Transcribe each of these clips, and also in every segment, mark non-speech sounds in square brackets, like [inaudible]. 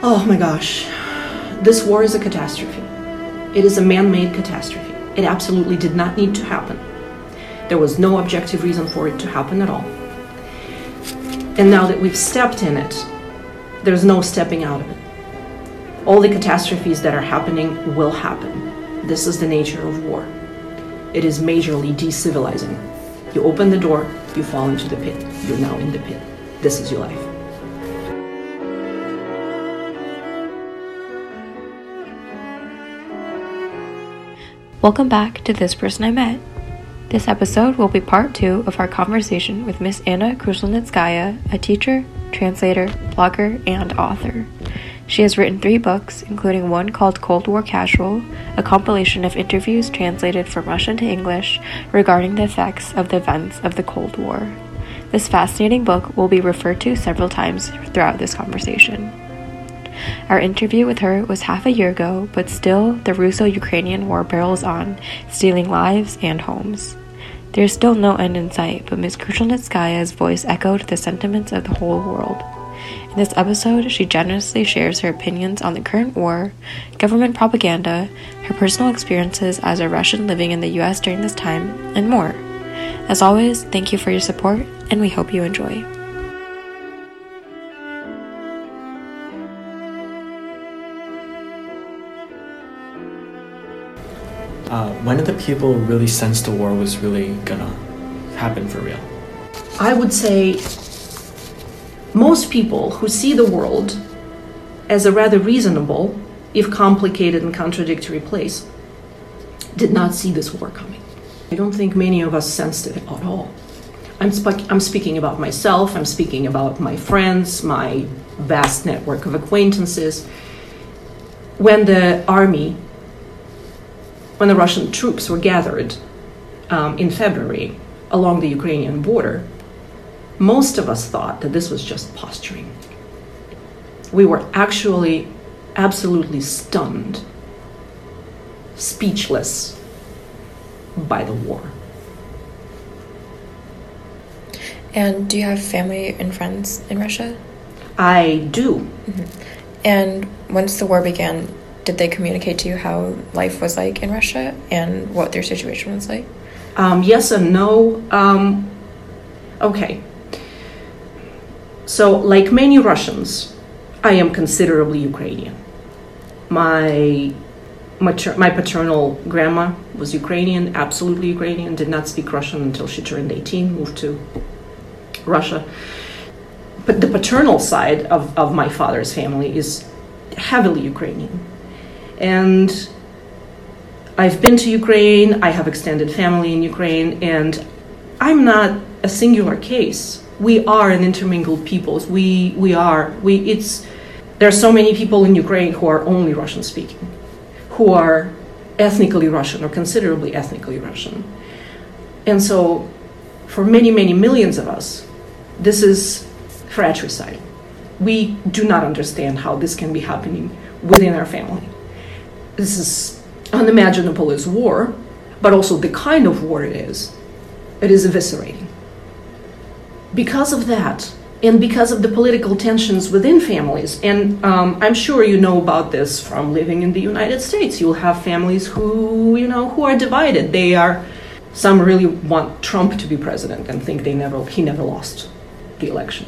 Oh my gosh. This war is a catastrophe. It is a man made catastrophe. It absolutely did not need to happen. There was no objective reason for it to happen at all. And now that we've stepped in it, there's no stepping out of it. All the catastrophes that are happening will happen. This is the nature of war. It is majorly decivilizing. You open the door, you fall into the pit. You're now in the pit. This is your life. Welcome back to This Person I Met. This episode will be part two of our conversation with Miss Anna Krushelnitskaya, a teacher, translator, blogger, and author. She has written three books, including one called Cold War Casual, a compilation of interviews translated from Russian to English regarding the effects of the events of the Cold War. This fascinating book will be referred to several times throughout this conversation. Our interview with her was half a year ago, but still, the Russo Ukrainian war barrels on, stealing lives and homes. There is still no end in sight, but Ms. Krushelnitskaya's voice echoed the sentiments of the whole world. In this episode, she generously shares her opinions on the current war, government propaganda, her personal experiences as a Russian living in the US during this time, and more. As always, thank you for your support, and we hope you enjoy. When did the people really sense the war was really gonna happen for real? I would say most people who see the world as a rather reasonable, if complicated and contradictory place, did not see this war coming. I don't think many of us sensed it at all. I'm, I'm speaking about myself, I'm speaking about my friends, my vast network of acquaintances. When the army when the Russian troops were gathered um, in February along the Ukrainian border, most of us thought that this was just posturing. We were actually absolutely stunned, speechless by the war. And do you have family and friends in Russia? I do. Mm-hmm. And once the war began, did they communicate to you how life was like in Russia and what their situation was like? Um, yes and no. Um, okay. So, like many Russians, I am considerably Ukrainian. My mater- my paternal grandma was Ukrainian, absolutely Ukrainian, did not speak Russian until she turned 18, moved to Russia. But the paternal side of, of my father's family is heavily Ukrainian. And I've been to Ukraine, I have extended family in Ukraine, and I'm not a singular case. We are an intermingled peoples. We, we are, we, it's, there are so many people in Ukraine who are only Russian speaking, who are ethnically Russian or considerably ethnically Russian. And so, for many, many millions of us, this is fratricide. We do not understand how this can be happening within our family this is unimaginable as war, but also the kind of war it is. It is eviscerating. Because of that, and because of the political tensions within families, and um, I'm sure you know about this from living in the United States. You'll have families who, you know, who are divided. They are, some really want Trump to be president and think they never, he never lost the election.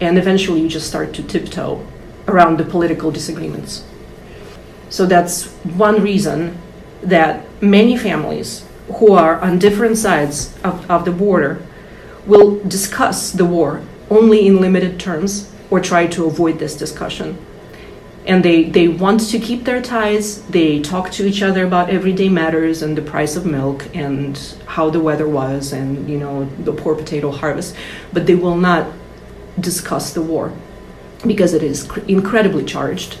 And eventually you just start to tiptoe around the political disagreements. So that's one reason that many families who are on different sides of, of the border will discuss the war only in limited terms or try to avoid this discussion. And they, they want to keep their ties. They talk to each other about everyday matters and the price of milk and how the weather was and you know the poor potato harvest, but they will not discuss the war because it is cr- incredibly charged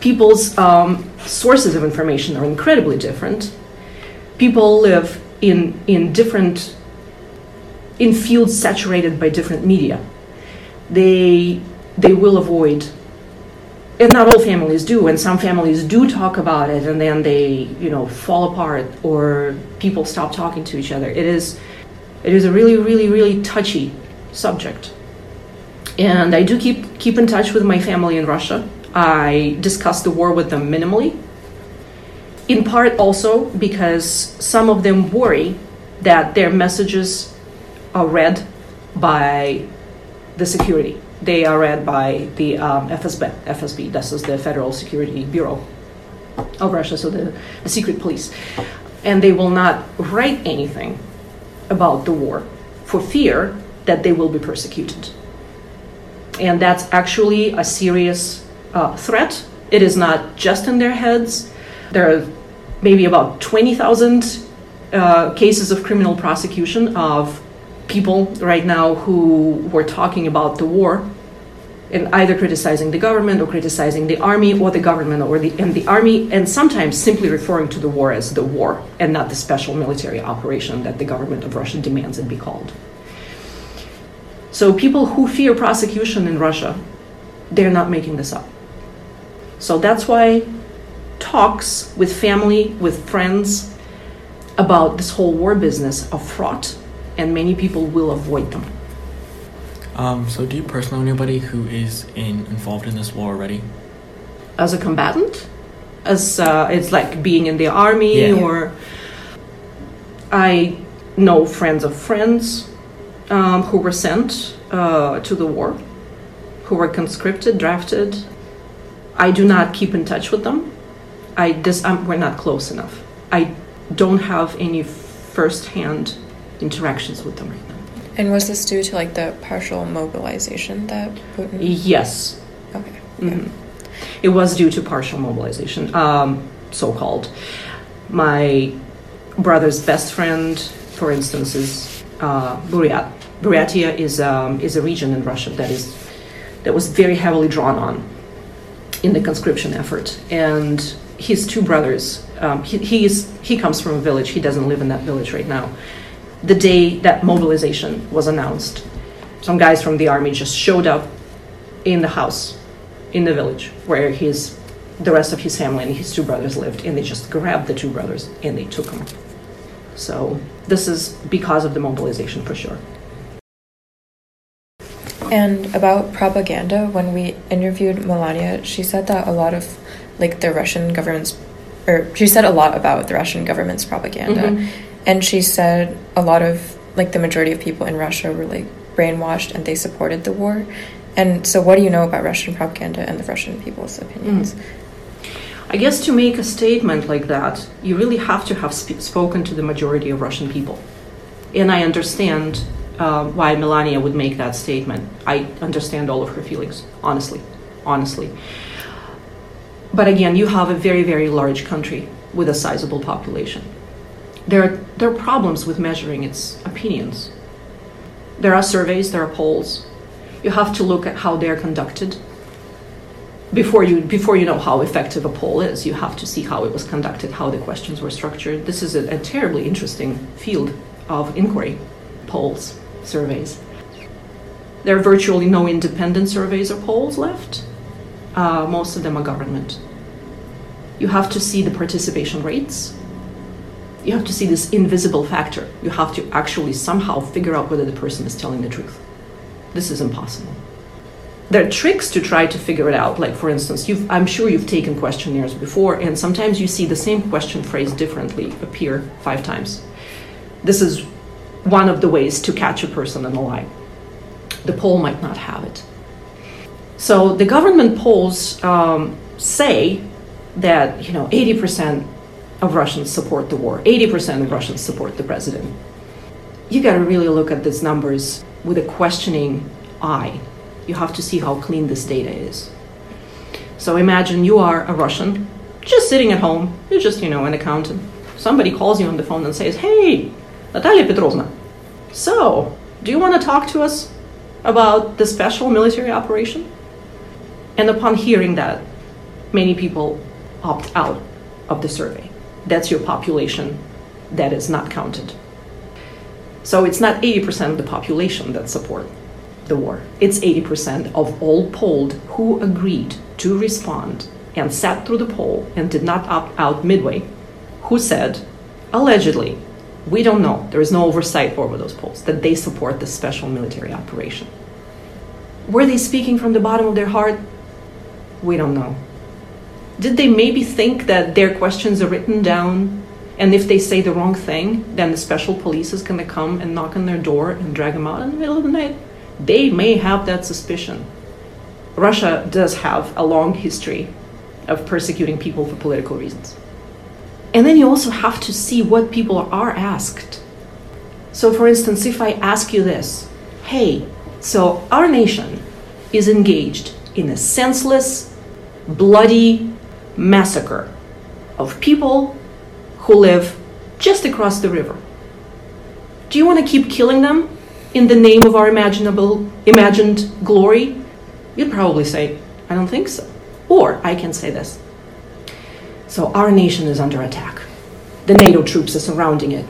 people's um, sources of information are incredibly different. People live in, in different, in fields saturated by different media. They, they will avoid, and not all families do, and some families do talk about it and then they, you know, fall apart or people stop talking to each other. It is, it is a really, really, really touchy subject. And I do keep, keep in touch with my family in Russia I discussed the war with them minimally. In part also because some of them worry that their messages are read by the security. They are read by the um, FSB. FSB, this is the Federal Security Bureau of Russia, so the, the secret police. And they will not write anything about the war for fear that they will be persecuted. And that's actually a serious uh, threat. It is not just in their heads. There are maybe about 20,000 uh, cases of criminal prosecution of people right now who were talking about the war and either criticizing the government or criticizing the army or the government or the and the army and sometimes simply referring to the war as the war and not the special military operation that the government of Russia demands it be called. So people who fear prosecution in Russia, they're not making this up. So that's why talks with family, with friends about this whole war business are fraught, and many people will avoid them. Um, so, do you personally know anybody who is in, involved in this war already? As a combatant, as uh, it's like being in the army, Yeah. or I know friends of friends um, who were sent uh, to the war, who were conscripted, drafted. I do not keep in touch with them. I this um, we're not close enough. I don't have any first-hand interactions with them right now. And was this due to like the partial mobilization that Putin? Yes, Okay. Mhm. It was due to partial mobilization, um, so called. My brother's best friend, for instance, is uh, Buryat. Buryatia is, um, is a region in Russia that is that was very heavily drawn on in the conscription effort. And his two brothers, um, he, he, comes from a village, he doesn't live in that village right now. The day that mobilization was announced, some guys from the army just showed up in the house in the village where his the rest of his family and his two brothers lived and they just grabbed the two brothers and they took them so this is because of the mobilization for sure And about propaganda, when we interviewed Melania, she said that a lot of like the Russian government's or she said a lot about the Russian government's propaganda. Mhm. And she said a lot of like the majority of people in Russia were like brainwashed and they supported the war. And so what do you know about Russian propaganda and the Russian people's opinions? i guess to make a statement like that you really have to have sp- spoken to the majority of russian people and i understand uh, why melania would make that statement. I understand all of her feelings honestly honestly. But again you have a very very large country with a sizable population. There are, there are problems with measuring its opinions. There are surveys there are polls. You have to look at how they're conducted before you before you know how effective a poll is. You have to see how it was conducted how the questions were structured. This is a, a terribly interesting field of inquiry polls surveys. There are virtually no independent surveys or polls left. Uh, most of them are government. You have to see the participation rates. You have to see this invisible factor. You have to actually somehow figure out whether the person is telling the truth. This is impossible. There are tricks to try to figure it out. Like, for instance, I'm sure you've taken questionnaires before, and sometimes you see the same question phrased differently appear five times. This is one of the ways to catch a person in a lie. The poll might not have it. So the government polls um, say that you know 80% of Russians support the war, 80% of Russians support the president. You got to really look at these numbers with a questioning eye you have to see how clean this data is. So imagine you are a Russian, just sitting at home, you're just, you know, an accountant. Somebody calls you on the phone and says, Hey, Natalia Petrovna, so do you want to talk to us about the special military operation? And upon hearing that, many people opt out of the survey. That's your population that is not counted. So it's not 80% of the population that support the war. It's 80% of all polled who agreed to respond and sat through the poll and did not opt out midway, who said, allegedly, we don't know, there is no oversight over those polls, that they support the special military operation. Were they speaking from the bottom of their heart? We don't know. Did they maybe think that their questions are written down and if they say the wrong thing, then the special police is going to come and knock on their door and drag them out in the middle of the night? They may have that suspicion. Russia does have a long history of persecuting people for political reasons. And then you also have to see what people are asked. So, for instance, if I ask you this hey, so our nation is engaged in a senseless, bloody massacre of people who live just across the river. Do you want to keep killing them in the name of our imaginable, imagined glory? You'd probably say, I don't think so. Or I can say this. So our nation is under attack. The NATO troops are surrounding it.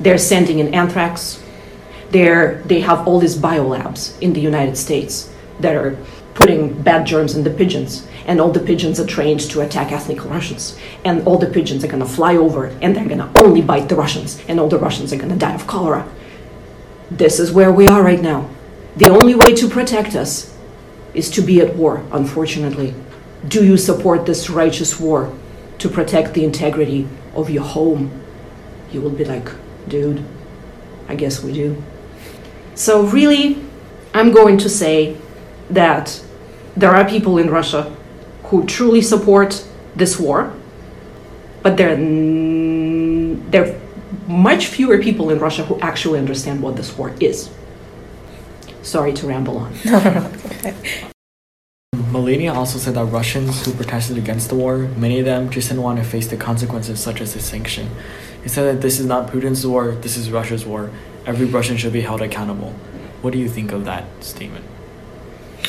They're sending in anthrax. They're, they have all these biolabs in the United States that are putting bad germs in the pigeons. And all the pigeons are trained to attack ethnic Russians. And all the pigeons are going to fly over and they're going to only bite the Russians. And all the Russians are going to die of cholera. This is where we are right now. The only way to protect us is to be at war, unfortunately. Do you support this righteous war to protect the integrity of your home? You will be like, dude, I guess we do. So, really, I'm going to say that there are people in Russia who truly support this war, but there, there are much fewer people in Russia who actually understand what this war is. Sorry to ramble on. [laughs] Melania also said that Russians who protested against the war, many of them just didn't want to face the consequences such as the sanction. He said that this is not Putin's war, this is Russia's war. Every Russian should be held accountable. What do you think of that statement?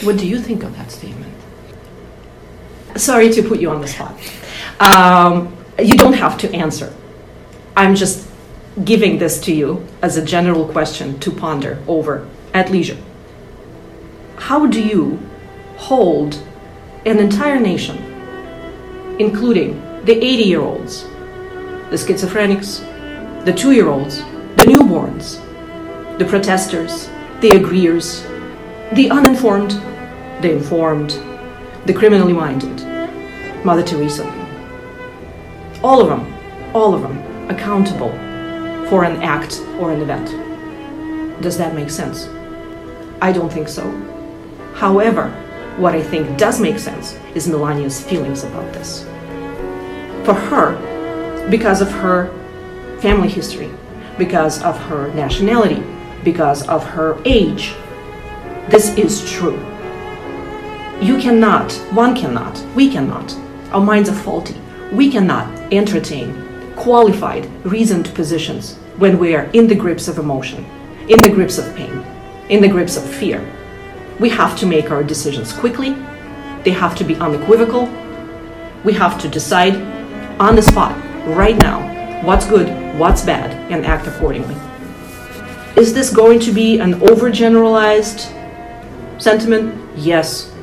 What do you think of that statement? Sorry to put you on the spot. Um, you don't have to answer. I'm just giving this to you as a general question to ponder over at leisure. How do you hold an entire nation, including the 80 year olds, the schizophrenics, the two year olds, the newborns, the protesters, the agreeers, the uninformed, the informed, the criminally minded, Mother Teresa. All of them, all of them accountable for an act or an event. Does that make sense? I don't think so. However, what I think does make sense is Melania's feelings about this. For her, because of her family history, because of her nationality, because of her age, this is true. You cannot, one cannot, we cannot, our minds are faulty. We cannot entertain qualified, reasoned positions when we are in the grips of emotion, in the grips of pain, in the grips of fear. We have to make our decisions quickly, they have to be unequivocal. We have to decide on the spot, right now, what's good, what's bad, and act accordingly. Is this going to be an overgeneralized sentiment? Yes.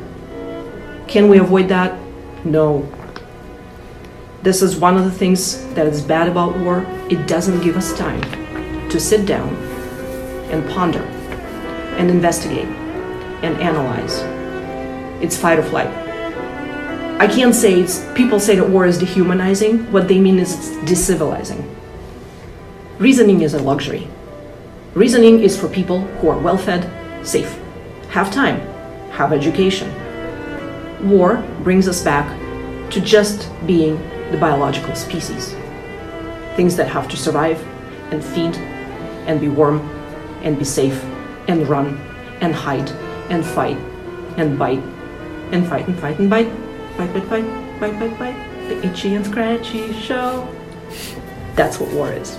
Can we avoid that? No. This is one of the things that is bad about war. It doesn't give us time to sit down and ponder and investigate and analyze. It's fight or flight. I can't say people say that war is dehumanizing. What they mean is it's decivilizing. Reasoning is a luxury. Reasoning is for people who are well fed, safe, have time, have education. War brings us back to just being the biological species. Things that have to survive and feed and be warm and be safe and run and hide and fight and bite and fight and fight and bite. Bite, bite, bite, bite, bite, bite. The itchy and scratchy show. That's what war is.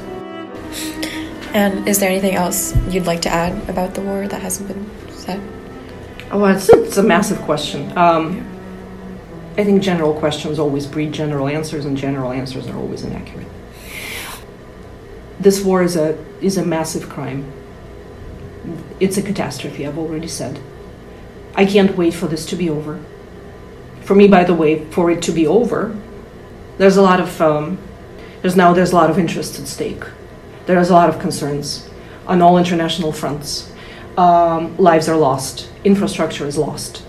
And is there anything else you'd like to add about the war that hasn't been said? Oh, it's, it's a massive question. Um, I think general questions always breed general answers, and general answers are always inaccurate. This war is a is a massive crime. It's a catastrophe. I've already said. I can't wait for this to be over. For me, by the way, for it to be over, there's a lot of um, there's now there's a lot of interest at stake. There's a lot of concerns on all international fronts. Um, lives are lost. Infrastructure is lost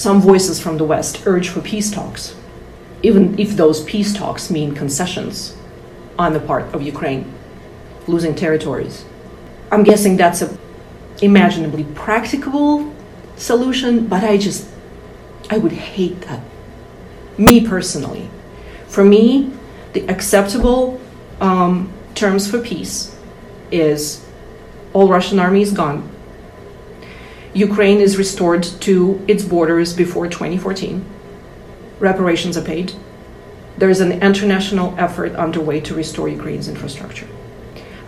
some voices from the West urge for peace talks, even if those peace talks mean concessions on the part of Ukraine, losing territories. I'm guessing that's a imaginably practicable solution, but I just I would hate that. Me personally. For me, the acceptable um, terms for peace is all Russian army is gone. Ukraine is restored to its borders before 2014. Reparations are paid. There is an international effort underway to restore Ukraine's infrastructure.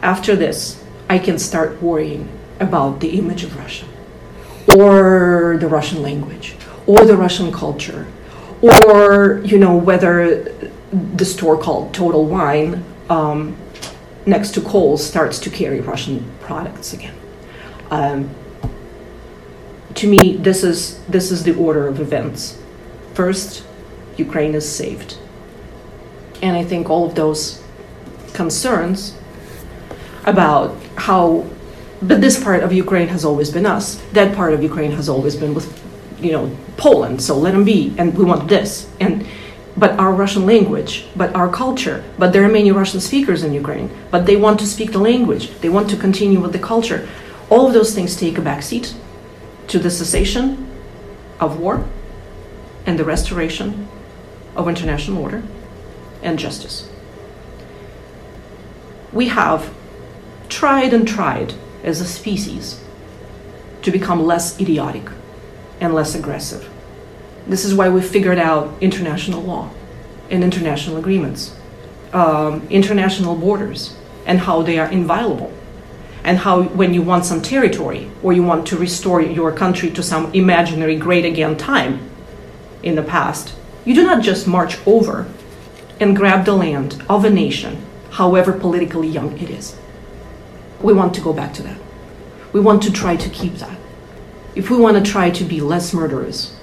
After this, I can start worrying about the image of Russia, or the Russian language, or the Russian culture, or you know whether the store called Total Wine um, next to Kohl's starts to carry Russian products again. Um, to me, this is this is the order of events. First, Ukraine is saved, and I think all of those concerns about how, but this part of Ukraine has always been us. That part of Ukraine has always been with, you know, Poland. So let them be, and we want this and but our Russian language, but our culture. But there are many Russian speakers in Ukraine, but they want to speak the language. They want to continue with the culture. All of those things take a backseat to the cessation of war and the restoration of international order and justice. We have tried and tried as a species to become less idiotic and less aggressive. This is why we figured out international law and international agreements, um, international borders, and how they are inviolable. And how, when you want some territory or you want to restore your country to some imaginary great again time in the past, you do not just march over and grab the land of a nation, however politically young it is. We want to go back to that. We want to try to keep that. If we want to try to be less murderous,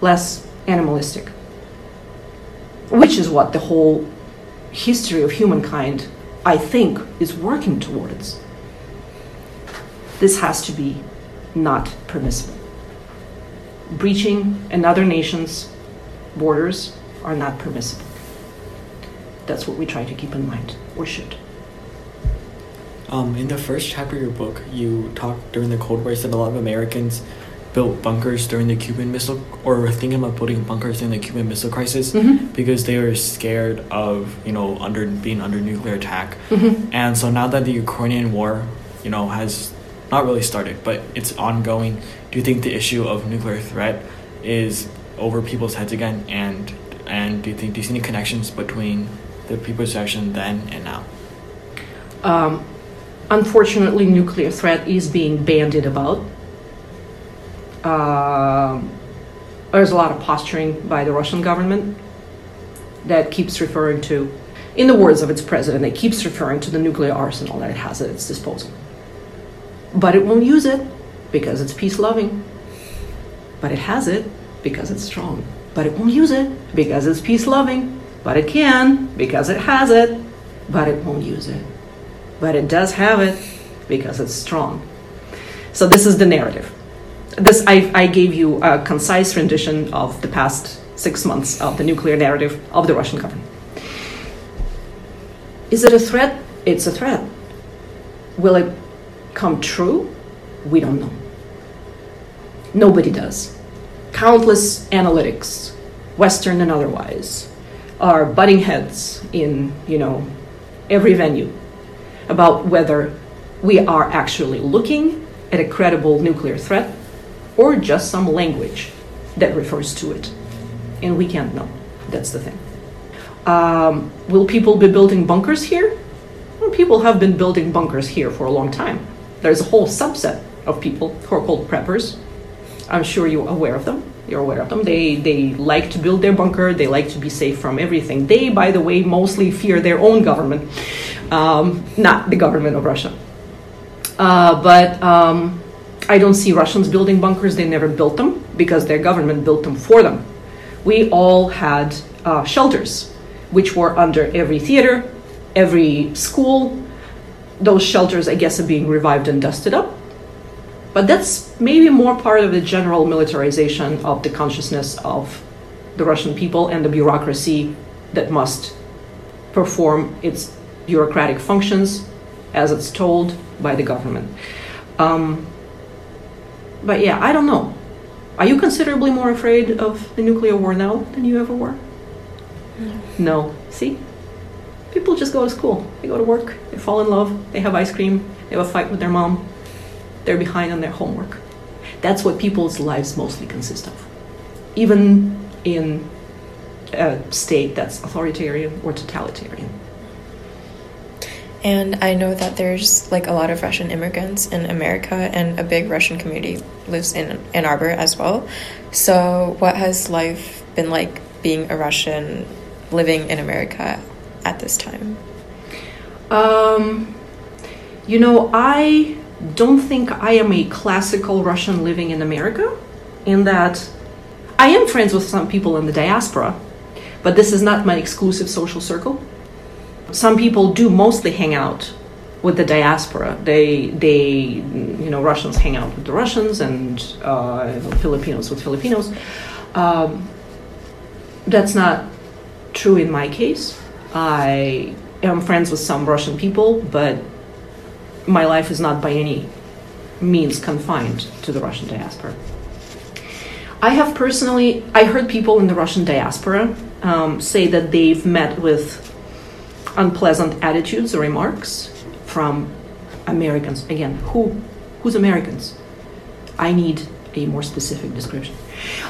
less animalistic, which is what the whole history of humankind, I think, is working towards. This has to be not permissible. Breaching another nation's borders are not permissible. That's what we try to keep in mind, or should. Um, in the first chapter of your book, you talked during the Cold War that a lot of Americans built bunkers during the Cuban Missile, or were thinking about putting bunkers in the Cuban Missile Crisis Mhm. because they were scared of you know under being under nuclear attack. Mhm. And so now that the Ukrainian war, you know, has not really started, but it's ongoing, do you think the issue of nuclear threat is over people's heads again? And and do you think do you see any connections between the people's reaction then and now? Um, unfortunately, nuclear threat is being bandied about. Um, there's a lot of posturing by the Russian government that keeps referring to, in the words of its president, it keeps referring to the nuclear arsenal that it has at its disposal. But it won't use it because it's peace loving. But it has it because it's strong. But it won't use it because it's peace loving. But it can because it has it. But it won't use it. But it does have it because it's strong. So this is the narrative. This I, I gave you a concise rendition of the past six months of the nuclear narrative of the Russian government. Is it a threat? It's a threat. Will it come true? We don't know. Nobody does. Countless analytics, Western and otherwise, are butting heads in, you know, every venue about whether we are actually looking at a credible nuclear threat or just some language that refers to it. And we can't know. That's the thing. Um, will people be building bunkers here? Well, people have been building bunkers here for a long time. There's a whole subset of people who are called preppers. I'm sure you're aware of them. You're aware of them. They they like to build their bunker. They like to be safe from everything. They, by the way, mostly fear their own government, um, not the government of Russia. Uh, but um, I don't see Russians building bunkers. They never built them because their government built them for them. We all had uh, shelters, which were under every theater, every school. Those shelters, I guess, are being revived and dusted up. But that's maybe more part of the general militarization of the consciousness of the Russian people and the bureaucracy that must perform its bureaucratic functions as it's told by the government. Um, but yeah, I don't know. Are you considerably more afraid of the nuclear war now than you ever were? No. No. See? People just go to school. They go to work. They fall in love. They have ice cream. They have a fight with their mom. They're behind on their homework. That's what people's lives mostly consist of. Even in a state that's authoritarian or totalitarian. And I know that there's like a lot of Russian immigrants in America, and a big Russian community lives in Ann Arbor as well. So, what has life been like being a Russian living in America at this time? Um, you know, I don't think I am a classical Russian living in America, in that I am friends with some people in the diaspora, but this is not my exclusive social circle. Some people do mostly hang out with the diaspora. They, they, you know, Russians hang out with the Russians and uh, Filipinos with Filipinos. Um, that's not true in my case. I am friends with some Russian people, but my life is not by any means confined to the Russian diaspora. I have personally, I heard people in the Russian diaspora um, say that they've met with unpleasant attitudes or remarks from Americans. Again, who, who's Americans? I need a more specific description.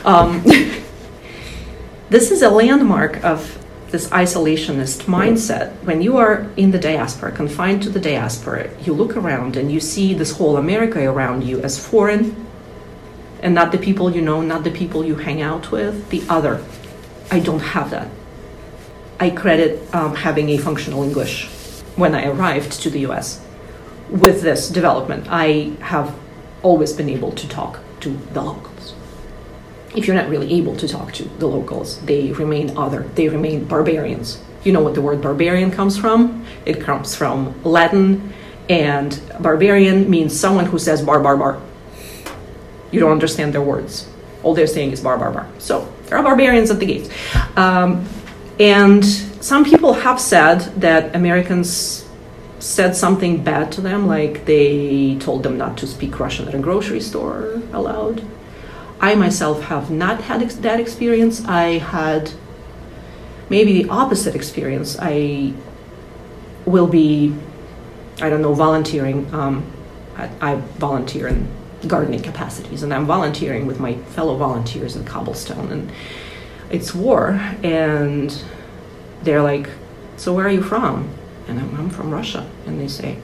Um, [laughs] this is a landmark of this isolationist mindset. When you are in the diaspora, confined to the diaspora, you look around and you see this whole America around you as foreign and not the people you know, not the people you hang out with, the other. I don't have that. I credit um, having a functional English when I arrived to the US with this development. I have always been able to talk to the locals. If you're not really able to talk to the locals, they remain other, they remain barbarians. You know what the word barbarian comes from? It comes from Latin, and barbarian means someone who says bar, bar, bar. You don't understand their words. All they're saying is bar, bar, bar. So there are barbarians at the gates. Um, and some people have said that Americans said something bad to them, like they told them not to speak Russian at a grocery store aloud. I myself have not had ex- that experience. I had maybe the opposite experience. I will be, I don't know, volunteering. Um, I, I volunteer in gardening capacities, and I'm volunteering with my fellow volunteers in Cobblestone, and it's war, and they're like, "So where are you from?" And I'm, I'm from Russia, and they say,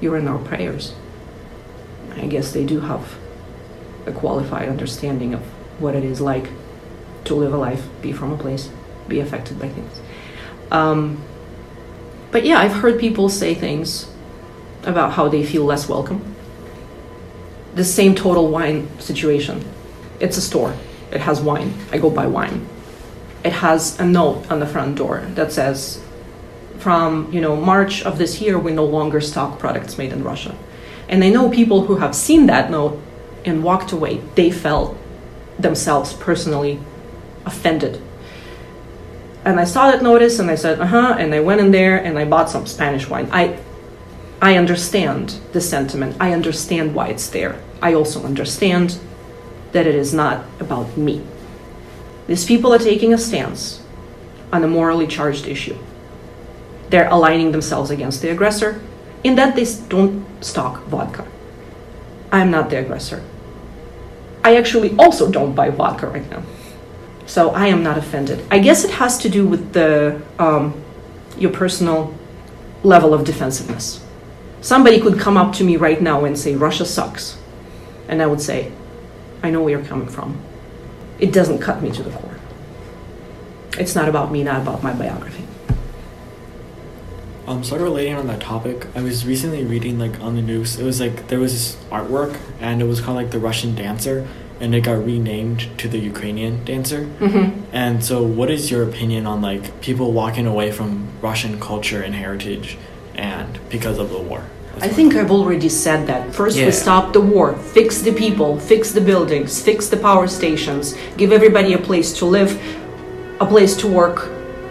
"You're in our prayers." I guess they do have a qualified understanding of what it is like to live a life, be from a place, be affected by things. Um, but yeah, I've heard people say things about how they feel less welcome. The same total wine situation. It's a store. It has wine. I go buy wine. It has a note on the front door that says, from you know March of this year, we no longer stock products made in Russia. And I know people who have seen that note and walked away. They felt themselves personally offended. And I saw that notice and I said, uh huh, and I went in there and I bought some Spanish wine. I, I understand the sentiment. I understand why it's there. I also understand that it is not about me. These people are taking a stance on a morally charged issue. They're aligning themselves against the aggressor in that they don't stock vodka. I'm not the aggressor. I actually also don't buy vodka right now. So I am not offended. I guess it has to do with the um, your personal level of defensiveness. Somebody could come up to me right now and say Russia sucks, and I would say, I know where you're coming from. It doesn't cut me to the core. It's not about me, not about my biography. Um, sort of relating on that topic, I was recently reading like on the news. It was like there was this artwork, and it was called like the Russian Dancer, and it got renamed to the Ukrainian Dancer. Mm-hmm. And so, what is your opinion on like people walking away from Russian culture and heritage, and because of the war? I think I've already said that. First, Yeah. we stop the war, fix the people, fix the buildings, fix the power stations, give everybody a place to live, a place to work,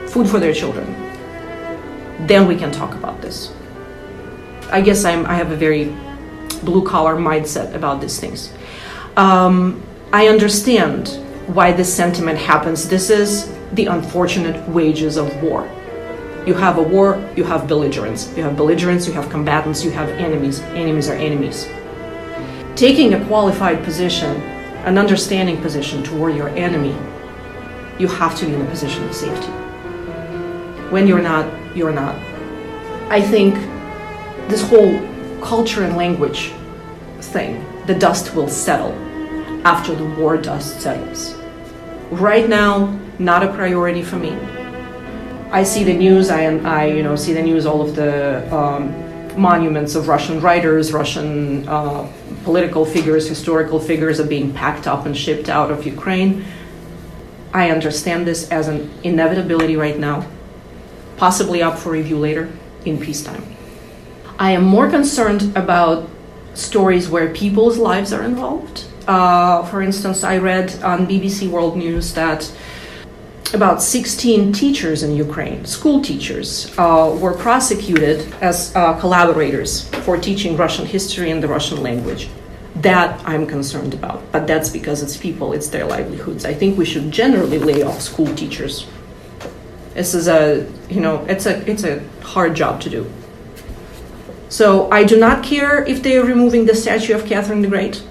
food for their children. Then we can talk about this. I guess I'm, I have a very blue collar mindset about these things. Um, I understand why this sentiment happens. This is the unfortunate wages of war. You have a war, you have belligerents. You have belligerents, you have combatants, you have enemies. Enemies are enemies. Taking a qualified position, an understanding position toward your enemy, you have to be in a position of safety. When you're not, you're not. I think this whole culture and language thing, the dust will settle after the war dust settles. Right now, not a priority for me. I see the news. I, I you know, see the news. All of the um, monuments of Russian writers, Russian uh, political figures, historical figures are being packed up and shipped out of Ukraine. I understand this as an inevitability right now, possibly up for review later in peacetime. I am more concerned about stories where people's lives are involved. Uh, for instance, I read on BBC World News that about 16 teachers in Ukraine, school teachers, uh, were prosecuted as uh, collaborators for teaching Russian history and the Russian language. That I'm concerned about, but that's because it's people, it's their livelihoods. I think we should generally lay off school teachers. This is a, you know, it's a it's a hard job to do. So I do not care if they are removing the statue of Catherine the Great.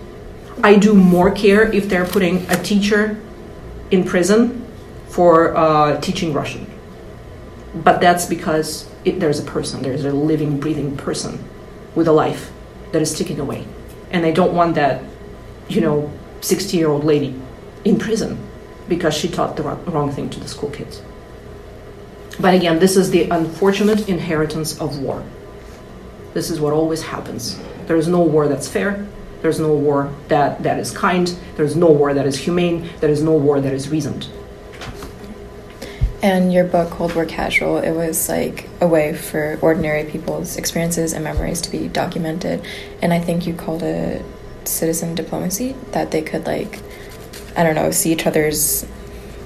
I do more care if they're putting a teacher in prison for uh, teaching Russian. But that's because it, there's a person, there's a living, breathing person with a life that is ticking away. And I don't want that, you know, 60 year old lady in prison because she taught the wrong, thing to the school kids. But again, this is the unfortunate inheritance of war. This is what always happens. There is no war that's fair. There's no war that, that is kind. There's no war that is humane. There is no war that is reasoned. And your book, Cold War Casual, it was like a way for ordinary people's experiences and memories to be documented. And I think you called it citizen diplomacy, that they could, like, I don't know, see each other's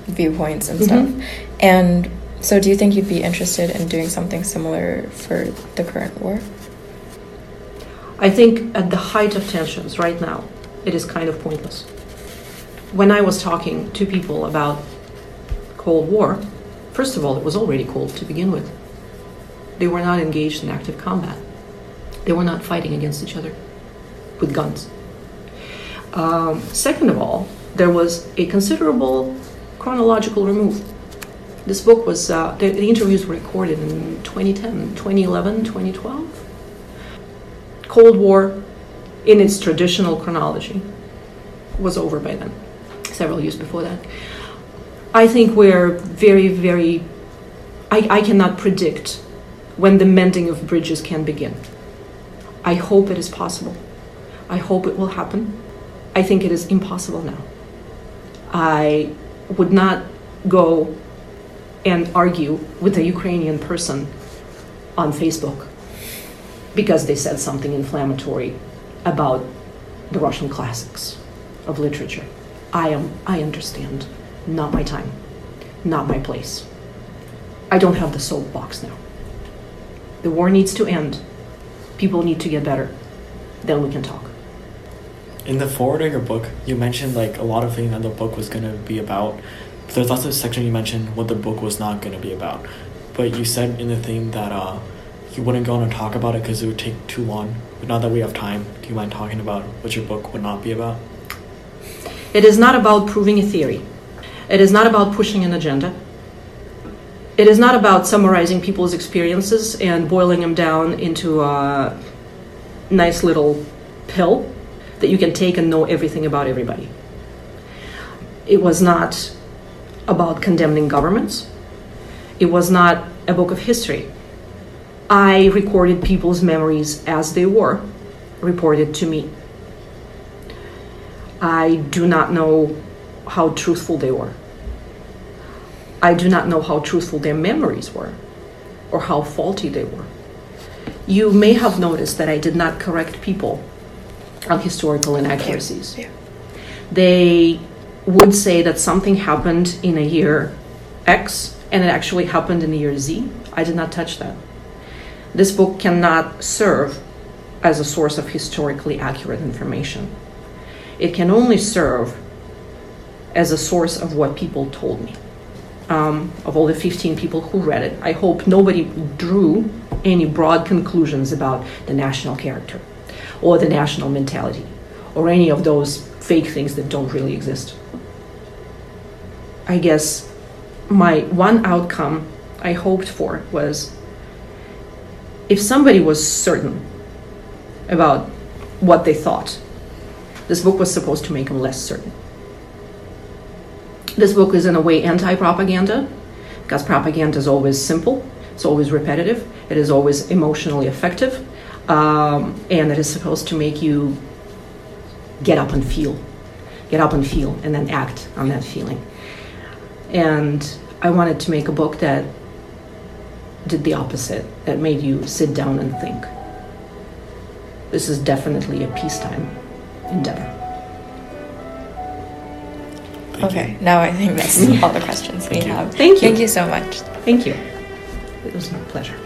viewpoints and stuff. Mhm. And so, do you think you'd be interested in doing something similar for the current war? I think at the height of tensions right now, it is kind of pointless. When I was talking to people about Cold War, first of all, it was already cold to begin with. They were not engaged in active combat. They were not fighting against each other with guns. Um, second of all, there was a considerable chronological remove. This book was, uh, the, the interviews were recorded in 2010, 2011, 2012. Cold War, in its traditional chronology, was over by then, several years before that. I think we're very, very. I, I cannot predict when the mending of bridges can begin. I hope it is possible. I hope it will happen. I think it is impossible now. I would not go and argue with a Ukrainian person on Facebook because they said something inflammatory about the Russian classics of literature. I am I understand. Not my time. Not my place. I don't have the soapbox now. The war needs to end. People need to get better. Then we can talk. In the foreword of your book, you mentioned like a lot of things that the book was going to be about. There's also a section you mentioned what the book was not going to be about. But you said in the thing that uh, you wouldn't go on and talk about it because it would take too long. But now that we have time, do you mind talking about what your book would not be about? It is not about proving a theory. It is not about pushing an agenda. It is not about summarizing people's experiences and boiling them down into a nice little pill that you can take and know everything about everybody. It was not about condemning governments. It was not a book of history. I recorded people's memories as they were reported to me. I do not know how truthful they were. I do not know how truthful their memories were or how faulty they were. You may have noticed that I did not correct people on historical inaccuracies. Yeah. They would say that something happened in a year X and it actually happened in the year Z. I did not touch that. This book cannot serve as a source of historically accurate information. It can only serve as a source of what people told me. Um, of all the 15 people who read it, I hope nobody drew any broad conclusions about the national character or the national mentality or any of those fake things that don't really exist. I guess my one outcome I hoped for was if somebody was certain about what they thought, this book was supposed to make them less certain. This book is, in a way, anti propaganda because propaganda is always simple, it's always repetitive, it is always emotionally effective, um, and it is supposed to make you get up and feel, get up and feel, and then act on that feeling. And I wanted to make a book that did the opposite, that made you sit down and think. This is definitely a peacetime endeavor. Thank okay, you. now I think that's all the questions we have. Thank you. Thank you so much. Thank you. It was my pleasure.